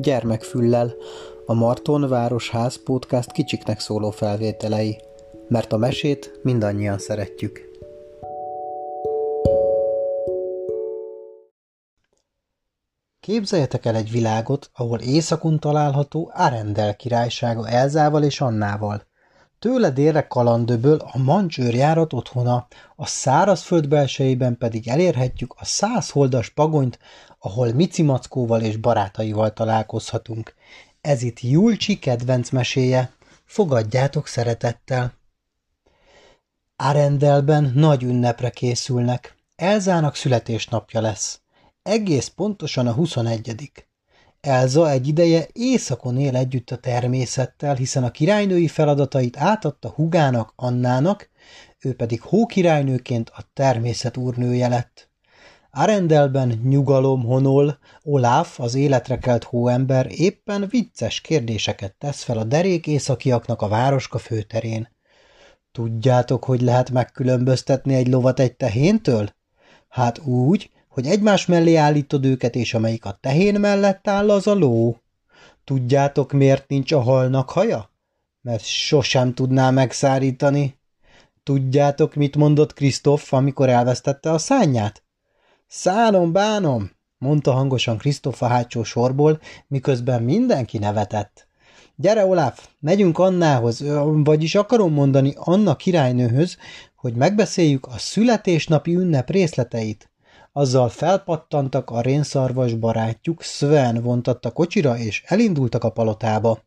Gyermekfüllel, a Marton Városház podcast kicsiknek szóló felvételei, mert a mesét mindannyian szeretjük. Képzeljetek el egy világot, ahol északon található Arendel királysága Elzával és Annával. Tőle délre kalandöböl a mancsőrjárat otthona, a szárazföld belsejében pedig elérhetjük a százholdas pagonyt, ahol Micimackóval és barátaival találkozhatunk. Ez itt Julcsi kedvenc meséje. Fogadjátok szeretettel! Arendelben nagy ünnepre készülnek. Elzának születésnapja lesz. Egész pontosan a 21 Elza egy ideje éjszakon él együtt a természettel, hiszen a királynői feladatait átadta Hugának, Annának, ő pedig hókirálynőként a természet úrnője lett. Arendelben nyugalom honol, Olaf, az életre kelt hóember éppen vicces kérdéseket tesz fel a derék északiaknak a városka főterén. Tudjátok, hogy lehet megkülönböztetni egy lovat egy tehéntől? Hát úgy, hogy egymás mellé állítod őket, és amelyik a tehén mellett áll, az a ló. Tudjátok, miért nincs a halnak haja? Mert sosem tudná megszárítani. Tudjátok, mit mondott Krisztoff, amikor elvesztette a szányát? Szánom, bánom, mondta hangosan Krisztoff a hátsó sorból, miközben mindenki nevetett. Gyere, Olaf, megyünk Annához, vagyis akarom mondani Anna királynőhöz, hogy megbeszéljük a születésnapi ünnep részleteit. Azzal felpattantak a rénszarvas barátjuk, Sven vontatta kocsira, és elindultak a palotába.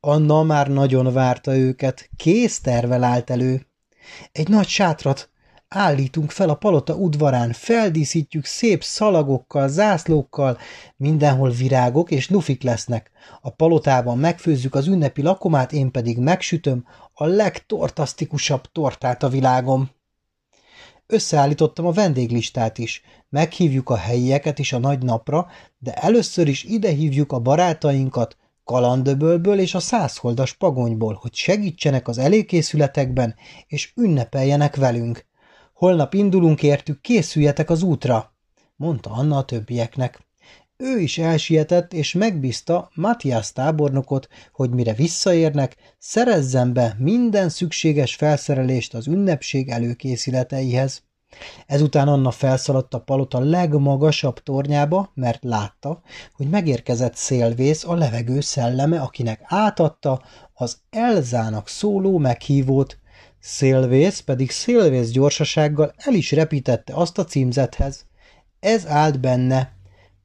Anna már nagyon várta őket, kész tervel állt elő. Egy nagy sátrat állítunk fel a palota udvarán, feldíszítjük szép szalagokkal, zászlókkal, mindenhol virágok és lufik lesznek. A palotában megfőzzük az ünnepi lakomát, én pedig megsütöm a legtortasztikusabb tortát a világom. Összeállítottam a vendéglistát is. Meghívjuk a helyieket is a nagy napra, de először is ide hívjuk a barátainkat, Kalandöbölből és a százholdas pagonyból, hogy segítsenek az elékészületekben, és ünnepeljenek velünk. Holnap indulunk értük, készüljetek az útra, mondta Anna a többieknek. Ő is elsietett, és megbízta Matthias tábornokot, hogy mire visszaérnek, szerezzen be minden szükséges felszerelést az ünnepség előkészületeihez. Ezután Anna felszaladt a palota legmagasabb tornyába, mert látta, hogy megérkezett szélvész a levegő szelleme, akinek átadta az Elzának szóló meghívót, Szélvész pedig szélvész gyorsasággal el is repítette azt a címzethez. Ez állt benne.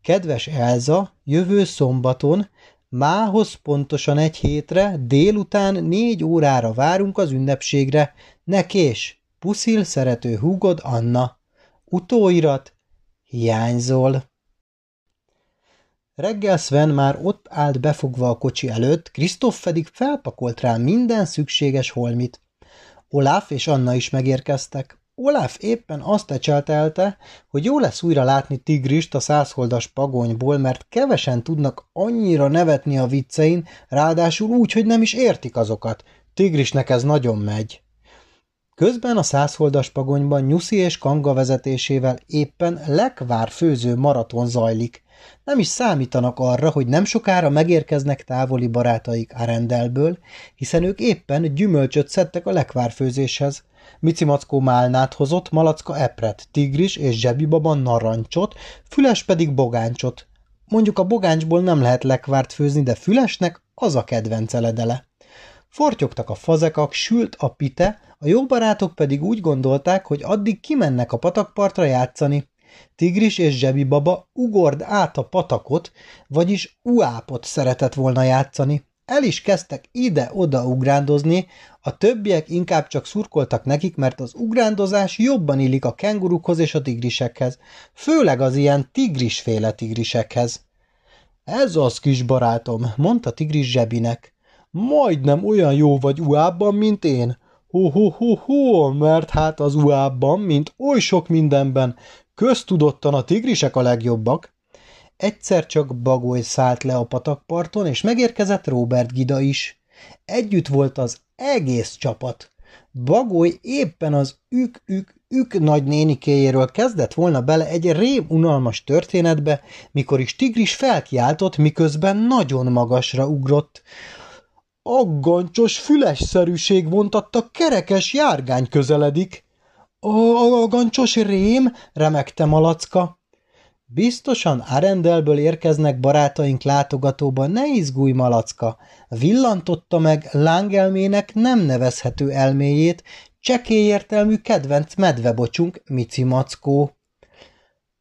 Kedves Elza, jövő szombaton, mához pontosan egy hétre, délután négy órára várunk az ünnepségre. Ne kés! Puszil szerető húgod Anna. Utóirat, hiányzol. Reggel Sven már ott állt befogva a kocsi előtt, Krisztoff pedig felpakolt rá minden szükséges holmit. Olaf és Anna is megérkeztek. Olaf éppen azt ecseltelte, hogy jó lesz újra látni Tigrist a százholdas pagonyból, mert kevesen tudnak annyira nevetni a viccein, ráadásul úgy, hogy nem is értik azokat. Tigrisnek ez nagyon megy. Közben a százholdas pagonyban Nyuszi és Kanga vezetésével éppen lekvár főző maraton zajlik. Nem is számítanak arra, hogy nem sokára megérkeznek távoli barátaik Arendelből, hiszen ők éppen gyümölcsöt szedtek a lekvárfőzéshez. Mici Mackó málnát hozott, Malacka epret, tigris és zsebibaba narancsot, Füles pedig bogáncsot. Mondjuk a bogáncsból nem lehet lekvárt főzni, de Fülesnek az a kedvenc eledele. Fortyogtak a fazekak, sült a pite, a jó barátok pedig úgy gondolták, hogy addig kimennek a patakpartra játszani. Tigris és Zsebi baba ugord át a patakot, vagyis uápot szeretett volna játszani. El is kezdtek ide-oda ugrándozni, a többiek inkább csak szurkoltak nekik, mert az ugrándozás jobban illik a kengurukhoz és a tigrisekhez, főleg az ilyen tigrisféle tigrisekhez. Ez az, kis barátom, mondta tigris Zsebinek. Majdnem olyan jó vagy uábban, mint én. Ho-ho-ho-ho, mert hát az uábban, mint oly sok mindenben, Köztudottan a tigrisek a legjobbak. Egyszer csak Bagoly szállt le a patakparton, és megérkezett Robert Gida is. Együtt volt az egész csapat. Bagoly éppen az ük-ük ük nagynénikéjéről kezdett volna bele egy rém unalmas történetbe, mikor is Tigris felkiáltott, miközben nagyon magasra ugrott. Aggancsos fülesszerűség vontatta, kerekes járgány közeledik. A agancsos rém, remekte Malacka. Biztosan Arendelből érkeznek barátaink látogatóban, ne izgulj, malacka! Villantotta meg lángelmének nem nevezhető elméjét, csekély értelmű kedvenc medvebocsunk, Mici Mackó.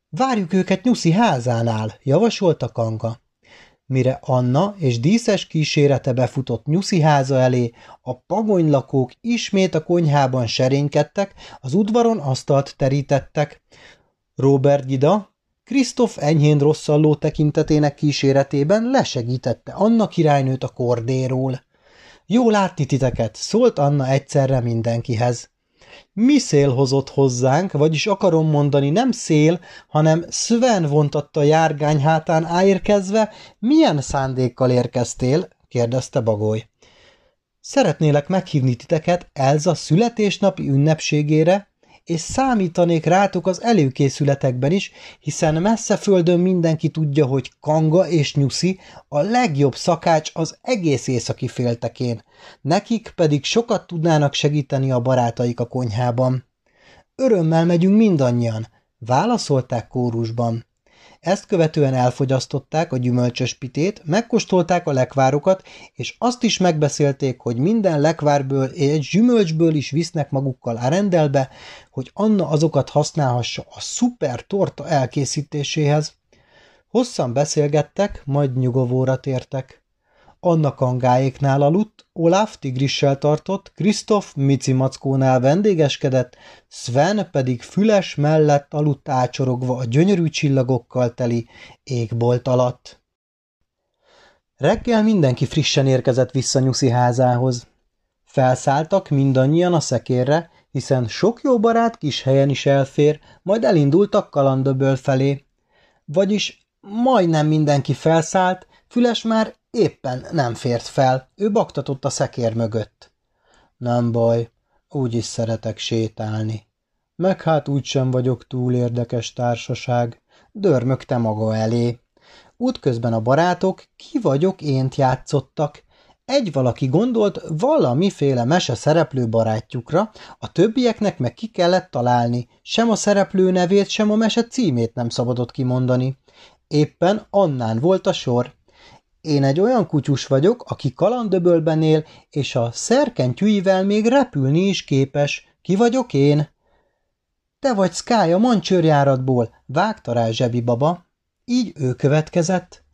Várjuk őket Nyuszi házánál, javasolta Kanga. Mire Anna és díszes kísérete befutott Nyuszi háza elé, a pagonylakók ismét a konyhában serénykedtek, az udvaron asztalt terítettek. Robert Gida, Krisztof enyhén rosszalló tekintetének kíséretében lesegítette Anna királynőt a kordéról. Jó látni titeket, szólt Anna egyszerre mindenkihez. Mi szél hozott hozzánk, vagyis akarom mondani, nem szél, hanem Sven vontatta a járgány hátán áérkezve, milyen szándékkal érkeztél? kérdezte Bagoly. Szeretnélek meghívni titeket Elza születésnapi ünnepségére, és számítanék rátok az előkészületekben is, hiszen messze földön mindenki tudja, hogy Kanga és Nyuszi a legjobb szakács az egész északi féltekén, nekik pedig sokat tudnának segíteni a barátaik a konyhában. Örömmel megyünk mindannyian, válaszolták kórusban. Ezt követően elfogyasztották a gyümölcsös pitét, megkóstolták a lekvárokat, és azt is megbeszélték, hogy minden lekvárből és gyümölcsből is visznek magukkal a rendelbe, hogy Anna azokat használhassa a szuper torta elkészítéséhez. Hosszan beszélgettek, majd nyugovóra tértek. Anna kangáéknál aludt, Olaf tigrissel tartott, Krisztof micimackónál vendégeskedett, Sven pedig füles mellett aludt ácsorogva a gyönyörű csillagokkal teli égbolt alatt. Reggel mindenki frissen érkezett vissza Nyuszi házához. Felszálltak mindannyian a szekérre, hiszen sok jó barát kis helyen is elfér, majd elindultak kalandöböl felé. Vagyis majdnem mindenki felszállt, Füles már éppen nem fért fel, ő baktatott a szekér mögött. Nem baj, úgy is szeretek sétálni. Meg hát úgysem vagyok túl érdekes társaság, dörmögte maga elé. Útközben a barátok ki vagyok ént játszottak. Egy valaki gondolt valamiféle mese szereplő barátjukra, a többieknek meg ki kellett találni, sem a szereplő nevét, sem a mese címét nem szabadott kimondani. Éppen Annán volt a sor. Én egy olyan kutyus vagyok, aki kalandöbölben él, és a szerkentyűivel még repülni is képes. Ki vagyok én? Te vagy Sky a mancsőrjáratból, vágta rá zsebi baba. Így ő következett.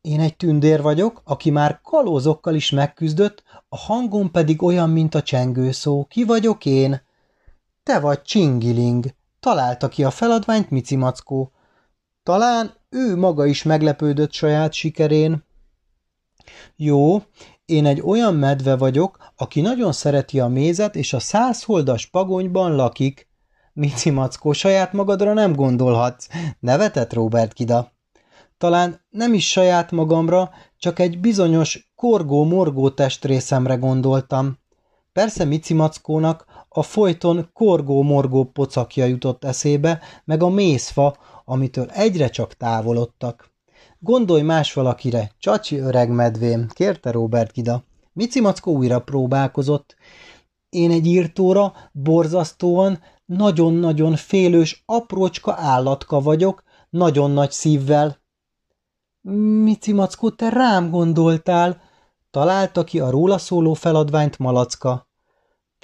Én egy tündér vagyok, aki már kalózokkal is megküzdött, a hangom pedig olyan, mint a csengőszó. Ki vagyok én? Te vagy Csingiling. Találta ki a feladványt Mici Mackó. Talán ő maga is meglepődött saját sikerén. Jó, én egy olyan medve vagyok, aki nagyon szereti a mézet, és a százholdas pagonyban lakik. Mici Mackó, saját magadra nem gondolhatsz, nevetett Robert Kida. Talán nem is saját magamra, csak egy bizonyos korgó-morgó testrészemre gondoltam. Persze Mici Mackónak a folyton korgó-morgó pocakja jutott eszébe, meg a mészfa, amitől egyre csak távolodtak. Gondolj más valakire, csacsi öreg medvém, kérte Robert Gida. Mici Mackó újra próbálkozott. Én egy írtóra, borzasztóan, nagyon-nagyon félős, aprócska állatka vagyok, nagyon nagy szívvel. Mici Mackó, te rám gondoltál, találta ki a róla szóló feladványt Malacka.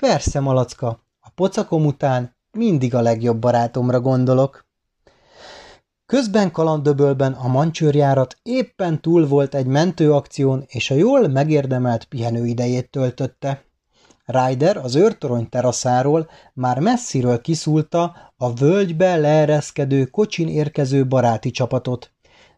Persze, Malacka, a pocakom után mindig a legjobb barátomra gondolok. Közben kalandöbölben a mancsőrjárat éppen túl volt egy mentőakción, és a jól megérdemelt pihenőidejét töltötte. Ryder az őrtorony teraszáról már messziről kiszúlta a völgybe leereszkedő kocsin érkező baráti csapatot.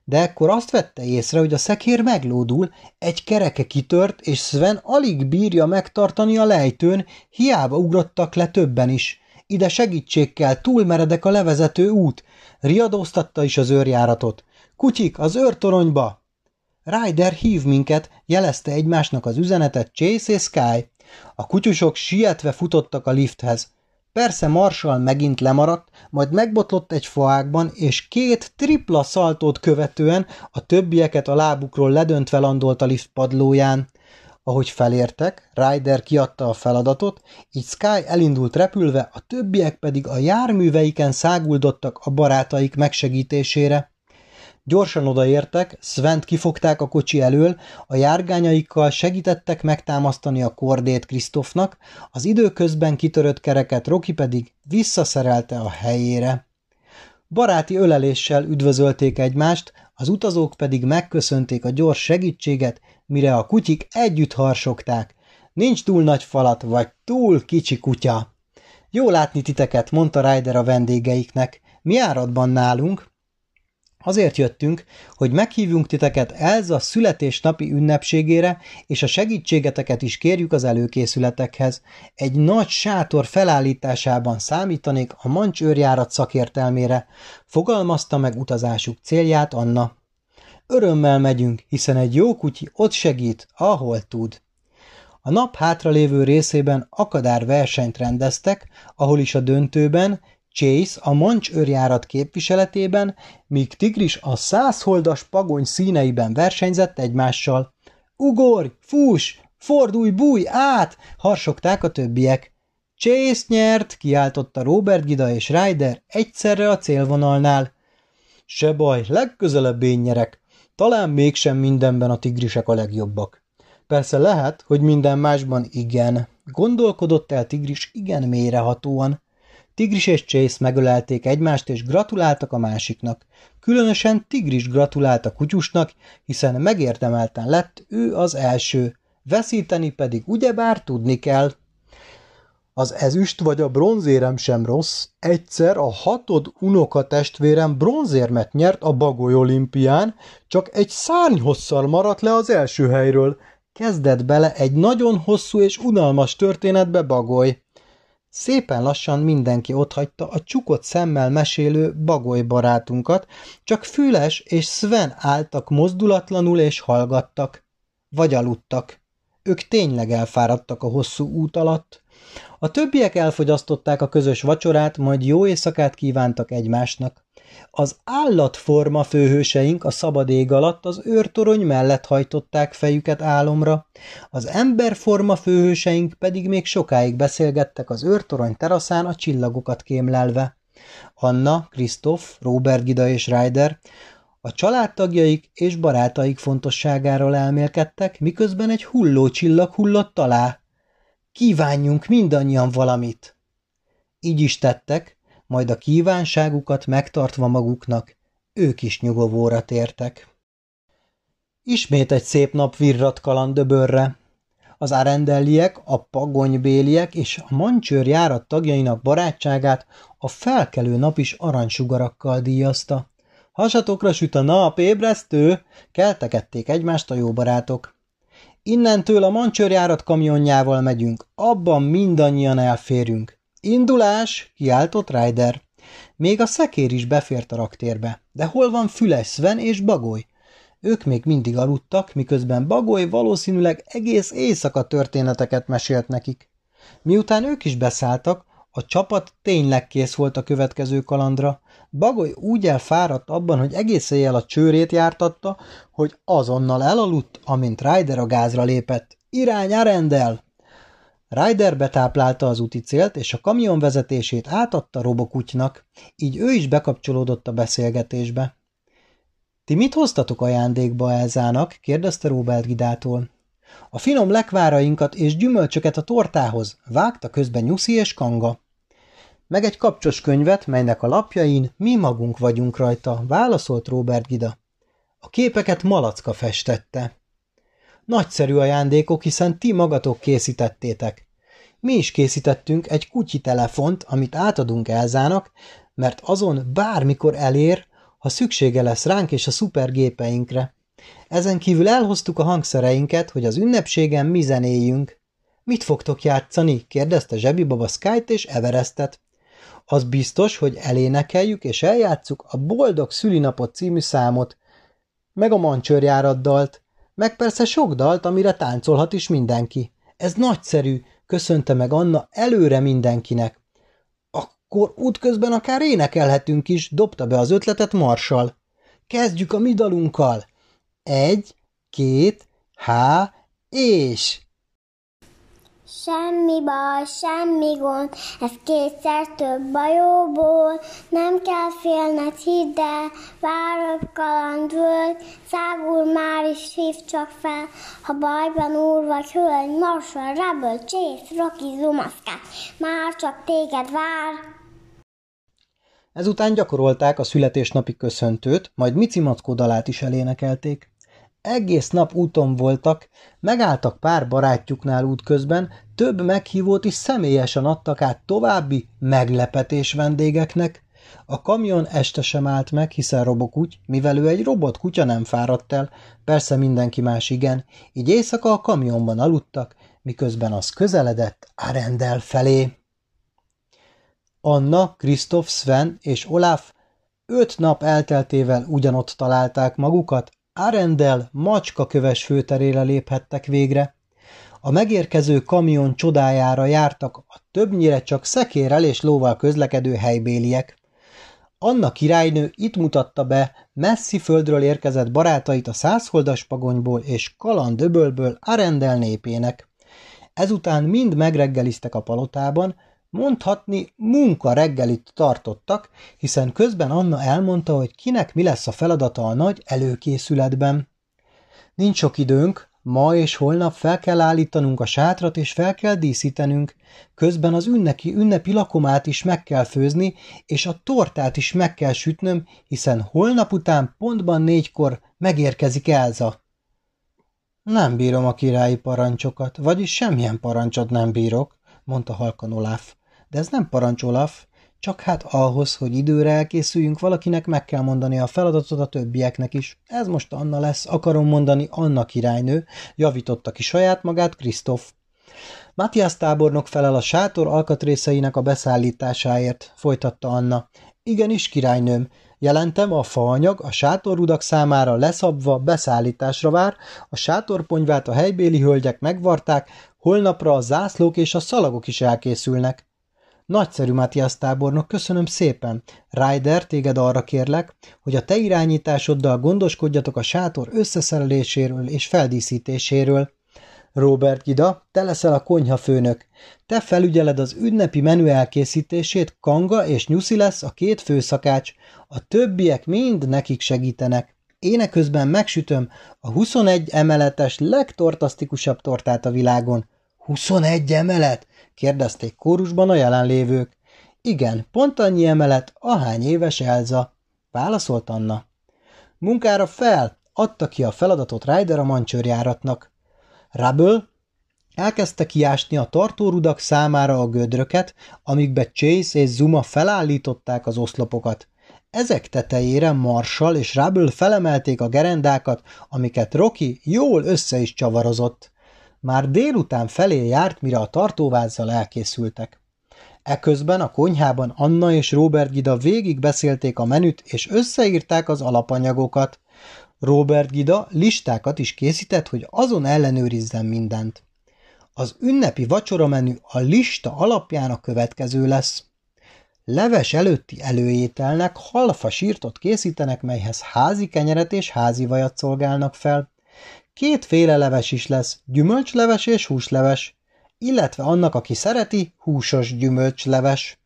De ekkor azt vette észre, hogy a szekér meglódul, egy kereke kitört, és Sven alig bírja megtartani a lejtőn, hiába ugrottak le többen is. Ide segítség túl meredek a levezető út, Riadóztatta is az őrjáratot. Kutyik, az őrtoronyba! Ryder hív minket, jelezte egymásnak az üzenetet Chase és Sky. A kutyusok sietve futottak a lifthez. Persze Marshall megint lemaradt, majd megbotlott egy faákban, és két tripla szaltót követően a többieket a lábukról ledöntve landolt a lift padlóján. Ahogy felértek, Ryder kiadta a feladatot, így Sky elindult repülve, a többiek pedig a járműveiken száguldottak a barátaik megsegítésére. Gyorsan odaértek, Svent kifogták a kocsi elől, a járgányaikkal segítettek megtámasztani a kordét Krisztofnak, az időközben kitörött kereket Roki pedig visszaszerelte a helyére. Baráti öleléssel üdvözölték egymást, az utazók pedig megköszönték a gyors segítséget, mire a kutyik együtt harsogták. Nincs túl nagy falat, vagy túl kicsi kutya. Jó látni titeket, mondta Ryder a vendégeiknek. Mi áradban nálunk? Azért jöttünk, hogy meghívjunk titeket Elza születésnapi ünnepségére, és a segítségeteket is kérjük az előkészületekhez. Egy nagy sátor felállításában számítanék a mancs őrjárat szakértelmére, fogalmazta meg utazásuk célját Anna. Örömmel megyünk, hiszen egy jó kutyi ott segít, ahol tud. A nap hátralévő részében akadár versenyt rendeztek, ahol is a döntőben Chase a mancs őrjárat képviseletében, míg Tigris a százholdas pagony színeiben versenyzett egymással. Ugorj, fuss, fordulj, búj át! harsogták a többiek. Chase nyert, kiáltotta Robert Gida és Ryder egyszerre a célvonalnál. Se baj, legközelebb én nyerek. Talán mégsem mindenben a tigrisek a legjobbak. Persze lehet, hogy minden másban igen. Gondolkodott el Tigris igen mélyrehatóan. Tigris és Chase megölelték egymást, és gratuláltak a másiknak. Különösen Tigris gratulált a kutyusnak, hiszen megérdemelten lett ő az első. Veszíteni pedig ugyebár tudni kell. Az ezüst vagy a bronzérem sem rossz. Egyszer a hatod unoka testvérem bronzérmet nyert a Bagoly olimpián, csak egy szárnyhosszal maradt le az első helyről. Kezdett bele egy nagyon hosszú és unalmas történetbe Bagoly. Szépen lassan mindenki otthagyta a csukott szemmel mesélő bagoly barátunkat, csak Füles és Sven álltak mozdulatlanul és hallgattak. Vagy aludtak. Ők tényleg elfáradtak a hosszú út alatt. A többiek elfogyasztották a közös vacsorát, majd jó éjszakát kívántak egymásnak. Az állatforma főhőseink a szabad ég alatt az őrtorony mellett hajtották fejüket álomra, az emberforma főhőseink pedig még sokáig beszélgettek az őrtorony teraszán a csillagokat kémlelve. Anna, Krisztof, Robert Gida és Ryder a családtagjaik és barátaik fontosságáról elmélkedtek, miközben egy hulló csillag hullott alá. Kívánjunk mindannyian valamit! Így is tettek, majd a kívánságukat megtartva maguknak, ők is nyugovóra tértek. Ismét egy szép nap virrat kalandöbörre. Az arendelliek, a pagonybéliek és a mancsőr járat tagjainak barátságát a felkelő nap is aranysugarakkal díjazta. Hasatokra süt a nap, ébresztő! Keltekedték egymást a jó barátok. Innentől a mancsőrjárat kamionjával megyünk, abban mindannyian elférünk. Indulás! kiáltott Ryder. Még a szekér is befért a raktérbe. De hol van Füles, Sven és Bagoly? Ők még mindig aludtak, miközben Bagoly valószínűleg egész éjszaka történeteket mesélt nekik. Miután ők is beszálltak, a csapat tényleg kész volt a következő kalandra. Bagoly úgy elfáradt abban, hogy egész éjjel a csőrét jártatta, hogy azonnal elaludt, amint Ryder a gázra lépett. Irány Arendel! Ryder betáplálta az úti célt, és a kamion vezetését átadta Robokutynak, így ő is bekapcsolódott a beszélgetésbe. – Ti mit hoztatok ajándékba Elzának? – kérdezte Robert Gidától. – A finom lekvárainkat és gyümölcsöket a tortához – vágta közben Nyuszi és Kanga. – Meg egy kapcsos könyvet, melynek a lapjain mi magunk vagyunk rajta – válaszolt Robert Gida. A képeket malacka festette. Nagyszerű ajándékok, hiszen ti magatok készítettétek. Mi is készítettünk egy kutyi telefont, amit átadunk Elzának, mert azon bármikor elér, ha szüksége lesz ránk és a szupergépeinkre. Ezen kívül elhoztuk a hangszereinket, hogy az ünnepségen mi zenéljünk. Mit fogtok játszani? kérdezte Zsebibaba Skyt és Everestet. Az biztos, hogy elénekeljük és eljátszuk a Boldog Szülinapot című számot, meg a mancsőrjáraddalt, meg persze sok dalt, amire táncolhat is mindenki. Ez nagyszerű, köszönte meg Anna előre mindenkinek. Akkor útközben akár énekelhetünk is, dobta be az ötletet Marsal. Kezdjük a mi dalunkkal. Egy, két, há, és... Semmi baj, semmi gond, ez kétszer több a jóból. Nem kell félned, hidd el, várok kalandvöld, szágul már is hív csak fel, ha bajban úr vagy hölgy, Marshall, Rebel, Chase, Rocky, Zumaszkát, már csak téged vár. Ezután gyakorolták a születésnapi köszöntőt, majd Mici Mackó dalát is elénekelték. Egész nap úton voltak, megálltak pár barátjuknál útközben, több meghívót is személyesen adtak át további meglepetés vendégeknek. A kamion este sem állt meg, hiszen robokúgy, mivel ő egy robot kutya nem fáradt el, persze mindenki más igen, így éjszaka a kamionban aludtak, miközben az közeledett Arendel felé. Anna, Kristoff, Sven és Olaf öt nap elteltével ugyanott találták magukat, Arendel macskaköves főterére léphettek végre. A megérkező kamion csodájára jártak a többnyire csak szekérrel és lóval közlekedő helybéliek. Anna királynő itt mutatta be messzi földről érkezett barátait a százholdas pagonyból és kalandöbölből Arendel népének. Ezután mind megreggeliztek a palotában, Mondhatni munka reggelit tartottak, hiszen közben Anna elmondta, hogy kinek mi lesz a feladata a nagy előkészületben. Nincs sok időnk, ma és holnap fel kell állítanunk a sátrat és fel kell díszítenünk, közben az ünneki ünnepi lakomát is meg kell főzni, és a tortát is meg kell sütnöm, hiszen holnap után pontban négykor megérkezik Elza. Nem bírom a királyi parancsokat, vagyis semmilyen parancsot nem bírok, mondta halkan Olaf. De ez nem parancs, Olaf, csak hát ahhoz, hogy időre elkészüljünk, valakinek meg kell mondani a feladatot a többieknek is. Ez most Anna lesz, akarom mondani Anna királynő, javította ki saját magát Krisztof. Matthias tábornok felel a sátor alkatrészeinek a beszállításáért, folytatta Anna. Igenis, királynőm, jelentem a faanyag a sátorrudak számára leszabva beszállításra vár, a sátorponyvát a helybéli hölgyek megvarták, holnapra a zászlók és a szalagok is elkészülnek. Nagyszerű, Matthias tábornok, köszönöm szépen. Ryder, téged arra kérlek, hogy a te irányításoddal gondoskodjatok a sátor összeszereléséről és feldíszítéséről. Robert Gida, te leszel a konyhafőnök. Te felügyeled az ünnepi menü elkészítését, Kanga és Nyuszi lesz a két főszakács. A többiek mind nekik segítenek. Én közben megsütöm a 21 emeletes legtortasztikusabb tortát a világon. 21 emelet? Kérdezték kórusban a jelenlévők. Igen, pont annyi emelet, ahány éves Elza, válaszolt Anna. Munkára fel, adta ki a feladatot Ryder a mancsőrjáratnak. Rubble elkezdte kiásni a tartórudak számára a gödröket, amikbe Chase és Zuma felállították az oszlopokat. Ezek tetejére Marshall és Rubble felemelték a gerendákat, amiket Rocky jól össze is csavarozott. Már délután felé járt, mire a tartóvázzal elkészültek. Eközben a konyhában Anna és Robert Gida végig beszélték a menüt, és összeírták az alapanyagokat. Robert Gida listákat is készített, hogy azon ellenőrizzen mindent. Az ünnepi menü a lista alapján a következő lesz. Leves előtti előételnek halfa sírtot készítenek, melyhez házi kenyeret és házi vajat szolgálnak fel. Kétféle leves is lesz, gyümölcsleves és húsleves, illetve annak, aki szereti, húsos gyümölcsleves.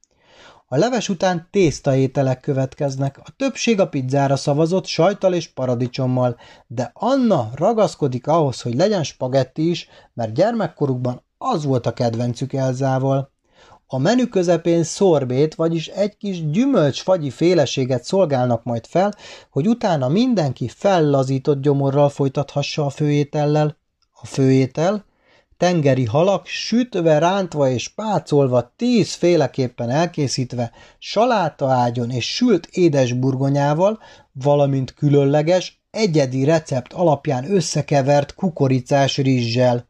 A leves után tésztaételek következnek, a többség a pizzára szavazott sajtal és paradicsommal, de Anna ragaszkodik ahhoz, hogy legyen spagetti is, mert gyermekkorukban az volt a kedvencük Elzával. A menü közepén szorbét, vagyis egy kis gyümölcs-fagyi féleséget szolgálnak majd fel, hogy utána mindenki fellazított gyomorral folytathassa a főétellel. A főétel tengeri halak sütve, rántva és pácolva tízféleképpen elkészítve, saláta ágyon és sült édes burgonyával, valamint különleges, egyedi recept alapján összekevert kukoricás rizssel.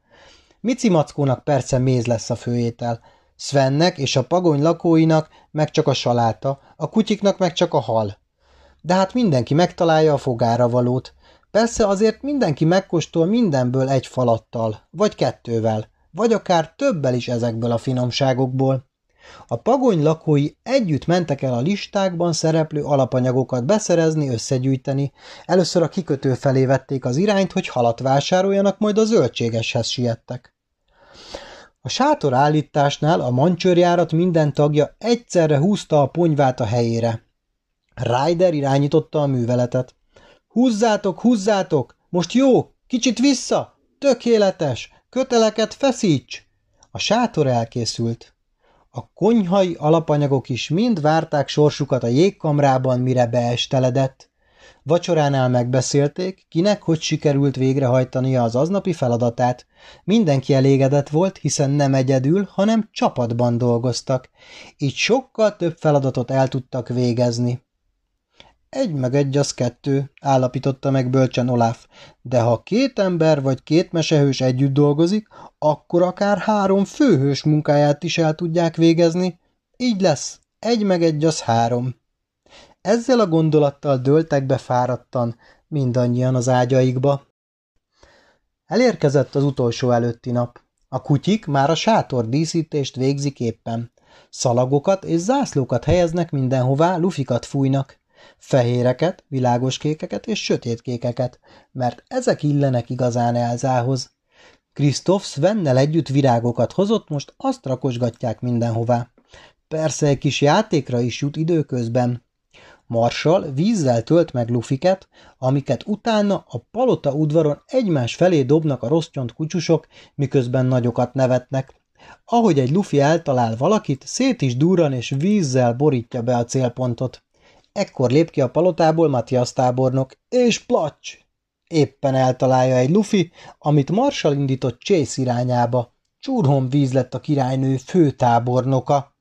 Mici Mackónak persze méz lesz a főétel, Svennek és a pagony lakóinak meg csak a saláta, a kutyiknak meg csak a hal. De hát mindenki megtalálja a fogára valót. Persze azért mindenki megkóstol mindenből egy falattal, vagy kettővel, vagy akár többel is ezekből a finomságokból. A pagony lakói együtt mentek el a listákban szereplő alapanyagokat beszerezni, összegyűjteni. Először a kikötő felé vették az irányt, hogy halat vásároljanak, majd a zöldségeshez siettek. A sátor állításnál a mancsőrjárat minden tagja egyszerre húzta a ponyvát a helyére. Ryder irányította a műveletet. Húzzátok, húzzátok! Most jó! Kicsit vissza! Tökéletes! Köteleket feszíts! A sátor elkészült. A konyhai alapanyagok is mind várták sorsukat a jégkamrában, mire beesteledett. Vacsoránál megbeszélték, kinek hogy sikerült végrehajtania az aznapi feladatát. Mindenki elégedett volt, hiszen nem egyedül, hanem csapatban dolgoztak, így sokkal több feladatot el tudtak végezni. Egy meg egy az kettő, állapította meg bölcsen Olaf, de ha két ember vagy két mesehős együtt dolgozik, akkor akár három főhős munkáját is el tudják végezni. Így lesz, egy meg egy az három. Ezzel a gondolattal dőltek be fáradtan, mindannyian az ágyaikba. Elérkezett az utolsó előtti nap. A kutyik már a sátor díszítést végzik éppen. Szalagokat és zászlókat helyeznek mindenhová, lufikat fújnak. Fehéreket, világoskékeket és sötétkékeket, mert ezek illenek igazán Elzához. Krisztof Svennel együtt virágokat hozott, most azt rakosgatják mindenhová. Persze egy kis játékra is jut időközben. Marsal vízzel tölt meg lufiket, amiket utána a palota udvaron egymás felé dobnak a rossz csont kutyusok, miközben nagyokat nevetnek. Ahogy egy lufi eltalál valakit, szét is durran és vízzel borítja be a célpontot. Ekkor lép ki a palotából Matthias tábornok, és placs! Éppen eltalálja egy lufi, amit Marshall indított Chase irányába. Csurhom víz lett a királynő főtábornoka. –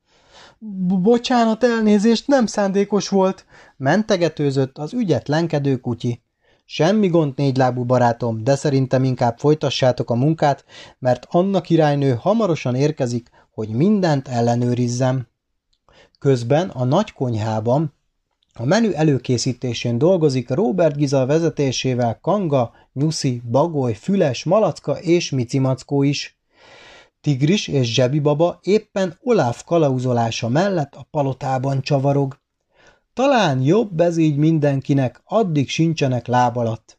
Bocsánat, elnézést, nem szándékos volt! – mentegetőzött az ügyetlenkedő kutyi. – Semmi gond, négylábú barátom, de szerintem inkább folytassátok a munkát, mert Anna királynő hamarosan érkezik, hogy mindent ellenőrizzem. Közben a nagy konyhában a menü előkészítésén dolgozik Robert Giza vezetésével Kanga, Nyuszi, Bagoly, Füles, Malacka és Micimackó is. Tigris és Zsebi baba éppen Olaf kalauzolása mellett a palotában csavarog. Talán jobb ez így mindenkinek, addig sincsenek láb alatt.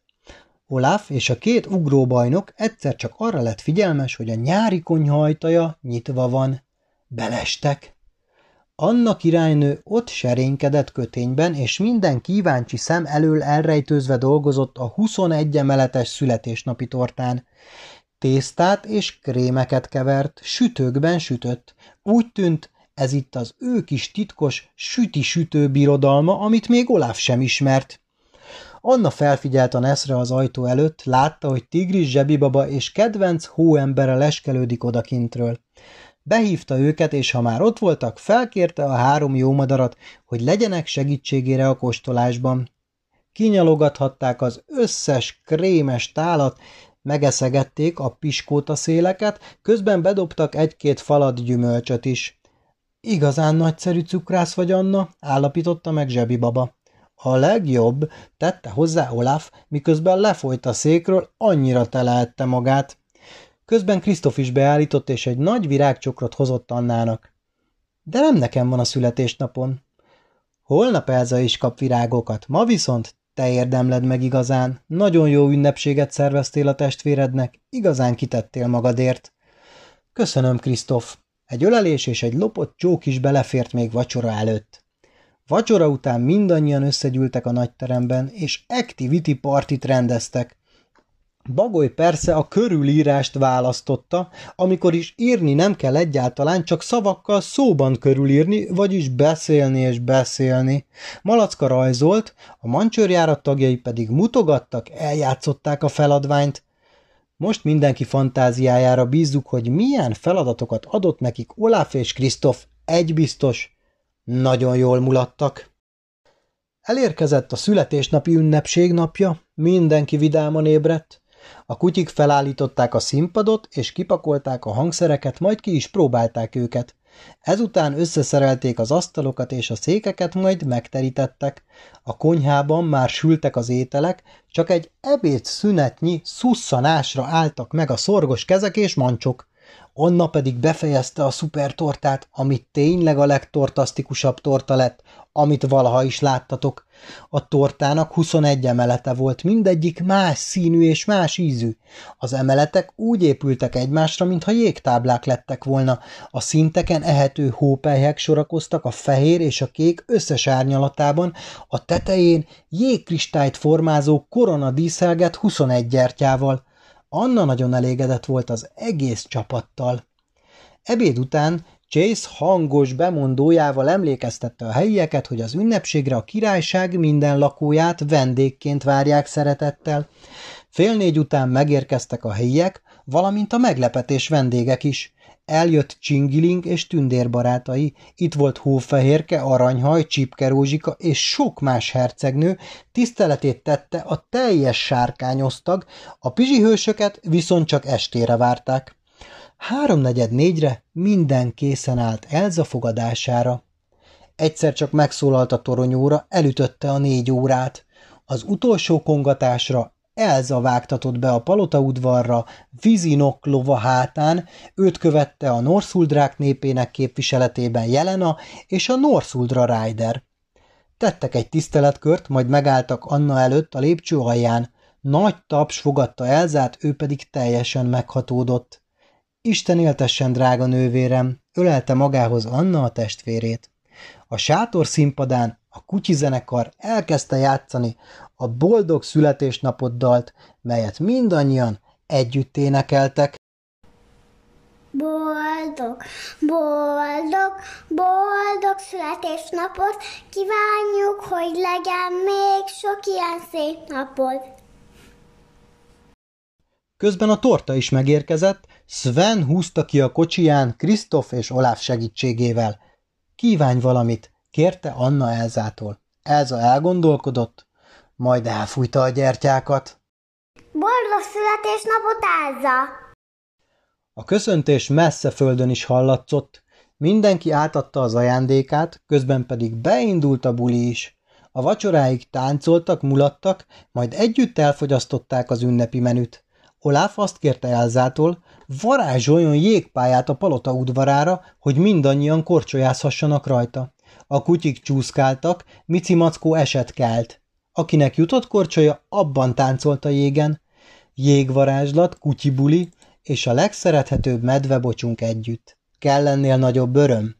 Olaf és a két ugróbajnok egyszer csak arra lett figyelmes, hogy a nyári konyha ajtaja nyitva van. Belestek. Anna királynő ott serénykedett kötényben, és minden kíváncsi szem elől elrejtőzve dolgozott a 21 emeletes születésnapi tortán. Tésztát és krémeket kevert, sütőkben sütött. Úgy tűnt, ez itt az ő kis titkos süti-sütő birodalma, amit még Olaf sem ismert. Anna felfigyelt a Neszre az ajtó előtt, látta, hogy Tigris zsebibaba és kedvenc hóembere leskelődik odakintről. Behívta őket, és ha már ott voltak, felkérte a három jó madarat, hogy legyenek segítségére a kóstolásban. Kinyalogathatták az összes krémes tálat, megeszegették a piskóta széleket, közben bedobtak egy-két falat gyümölcsöt is. Igazán nagyszerű cukrász vagy, Anna, állapította meg Zsebi baba. A legjobb, tette hozzá Olaf, miközben lefolyt a székről, annyira telehette magát. Közben Krisztof is beállított, és egy nagy virágcsokrot hozott Annának. De nem nekem van a születésnapon. Holnap Elza is kap virágokat, ma viszont te érdemled meg igazán. Nagyon jó ünnepséget szerveztél a testvérednek, igazán kitettél magadért. Köszönöm, Krisztof. Egy ölelés és egy lopott csók is belefért még vacsora előtt. Vacsora után mindannyian összegyűltek a nagyteremben, és activity partit rendeztek. Bagoly persze a körülírást választotta, amikor is írni nem kell egyáltalán, csak szavakkal szóban körülírni, vagyis beszélni és beszélni. Malacka rajzolt, a mancsőrjárat tagjai pedig mutogattak, eljátszották a feladványt. Most mindenki fantáziájára bízzuk, hogy milyen feladatokat adott nekik Olaf és Krisztof, egy biztos, nagyon jól mulattak. Elérkezett a születésnapi ünnepség napja, mindenki vidáman ébredt. A kutyik felállították a színpadot, és kipakolták a hangszereket, majd ki is próbálták őket. Ezután összeszerelték az asztalokat és a székeket, majd megterítettek. A konyhában már sültek az ételek, csak egy ebéd szünetnyi szusszanásra álltak meg a szorgos kezek és mancsok. Anna pedig befejezte a szupertortát, amit tényleg a legtortasztikusabb torta lett, amit valaha is láttatok. A tortának 21 emelete volt, mindegyik más színű és más ízű. Az emeletek úgy épültek egymásra, mintha jégtáblák lettek volna. A szinteken ehető hópelyhek sorakoztak a fehér és a kék összes árnyalatában, a tetején jégkristályt formázó korona díszelget 21 gyertyával. Anna nagyon elégedett volt az egész csapattal. Ebéd után Chase hangos bemondójával emlékeztette a helyieket, hogy az ünnepségre a királyság minden lakóját vendégként várják szeretettel. Fél négy után megérkeztek a helyiek, valamint a meglepetés vendégek is. Eljött Csingiling és tündérbarátai, itt volt Hófehérke, Aranyhaj, Csipke és sok más hercegnő, tiszteletét tette a teljes sárkányosztag, a pizsihősöket viszont csak estére várták. Háromnegyed négyre minden készen állt Elza fogadására. Egyszer csak megszólalt a toronyóra, elütötte a négy órát. Az utolsó kongatásra Elza vágtatott be a palota udvarra, Vizinok lova hátán, őt követte a Norszuldrák népének képviseletében Jelena és a Norszuldra Rider. Tettek egy tiszteletkört, majd megálltak Anna előtt a lépcső alján. Nagy taps fogadta Elzát, ő pedig teljesen meghatódott. Isten éltessen, drága nővérem, ölelte magához Anna a testvérét. A sátor színpadán a kutyizenekar elkezdte játszani a boldog születésnapot dalt, melyet mindannyian együtt énekeltek. Boldog, boldog, boldog születésnapot, kívánjuk, hogy legyen még sok ilyen szép napot. Közben a torta is megérkezett, Sven húzta ki a kocsiján Krisztof és Olaf segítségével. Kívánj valamit, kérte Anna Elzától. Elza elgondolkodott, majd elfújta a gyertyákat. Boldog születésnapot, Elza! A köszöntés messze földön is hallatszott, mindenki átadta az ajándékát, közben pedig beindult a buli is. A vacsoráig táncoltak, mulattak, majd együtt elfogyasztották az ünnepi menüt. Olaf azt kérte Elzától, varázsoljon jégpályát a palota udvarára, hogy mindannyian korcsolyázhassanak rajta. A kutyik csúszkáltak, Mici Mackó eset kelt. Akinek jutott korcsolya, abban táncolt a jégen. Jégvarázslat, kutyibuli és a legszerethetőbb medvebocsunk együtt. Kell lennél nagyobb öröm?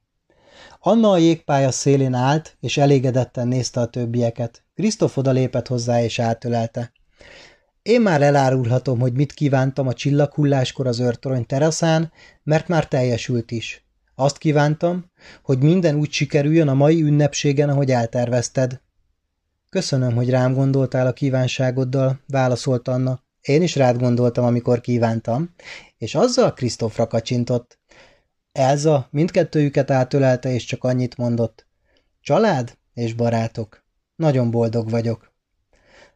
Anna a jégpálya szélén állt, és elégedetten nézte a többieket. Krisztof oda lépett hozzá, és átölelte. Én már elárulhatom, hogy mit kívántam a csillaghulláskor az őrtorony teraszán, mert már teljesült is. Azt kívántam, hogy minden úgy sikerüljön a mai ünnepségen, ahogy eltervezted. Köszönöm, hogy rám gondoltál a kívánságoddal, válaszolt Anna. Én is rád gondoltam, amikor kívántam, és azzal Krisztofra kacsintott. Elza mindkettőjüket átölelte, és csak annyit mondott. Család és barátok. Nagyon boldog vagyok.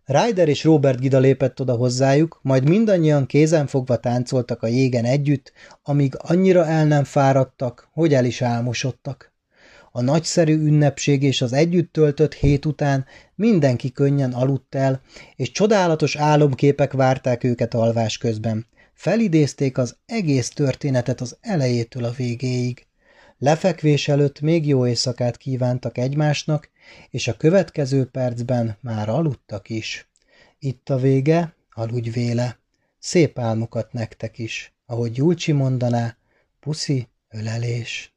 Ryder és Robert Gida lépett oda hozzájuk, majd mindannyian kézenfogva táncoltak a jégen együtt, amíg annyira el nem fáradtak, hogy el is álmosodtak. A nagyszerű ünnepség és az együtt töltött hét után mindenki könnyen aludt el, és csodálatos álomképek várták őket alvás közben. Felidézték az egész történetet az elejétől a végéig. Lefekvés előtt még jó éjszakát kívántak egymásnak, és a következő percben már aludtak is. Itt a vége, aludj véle, szép álmokat nektek is, ahogy Julcsi mondaná, puszi, ölelés.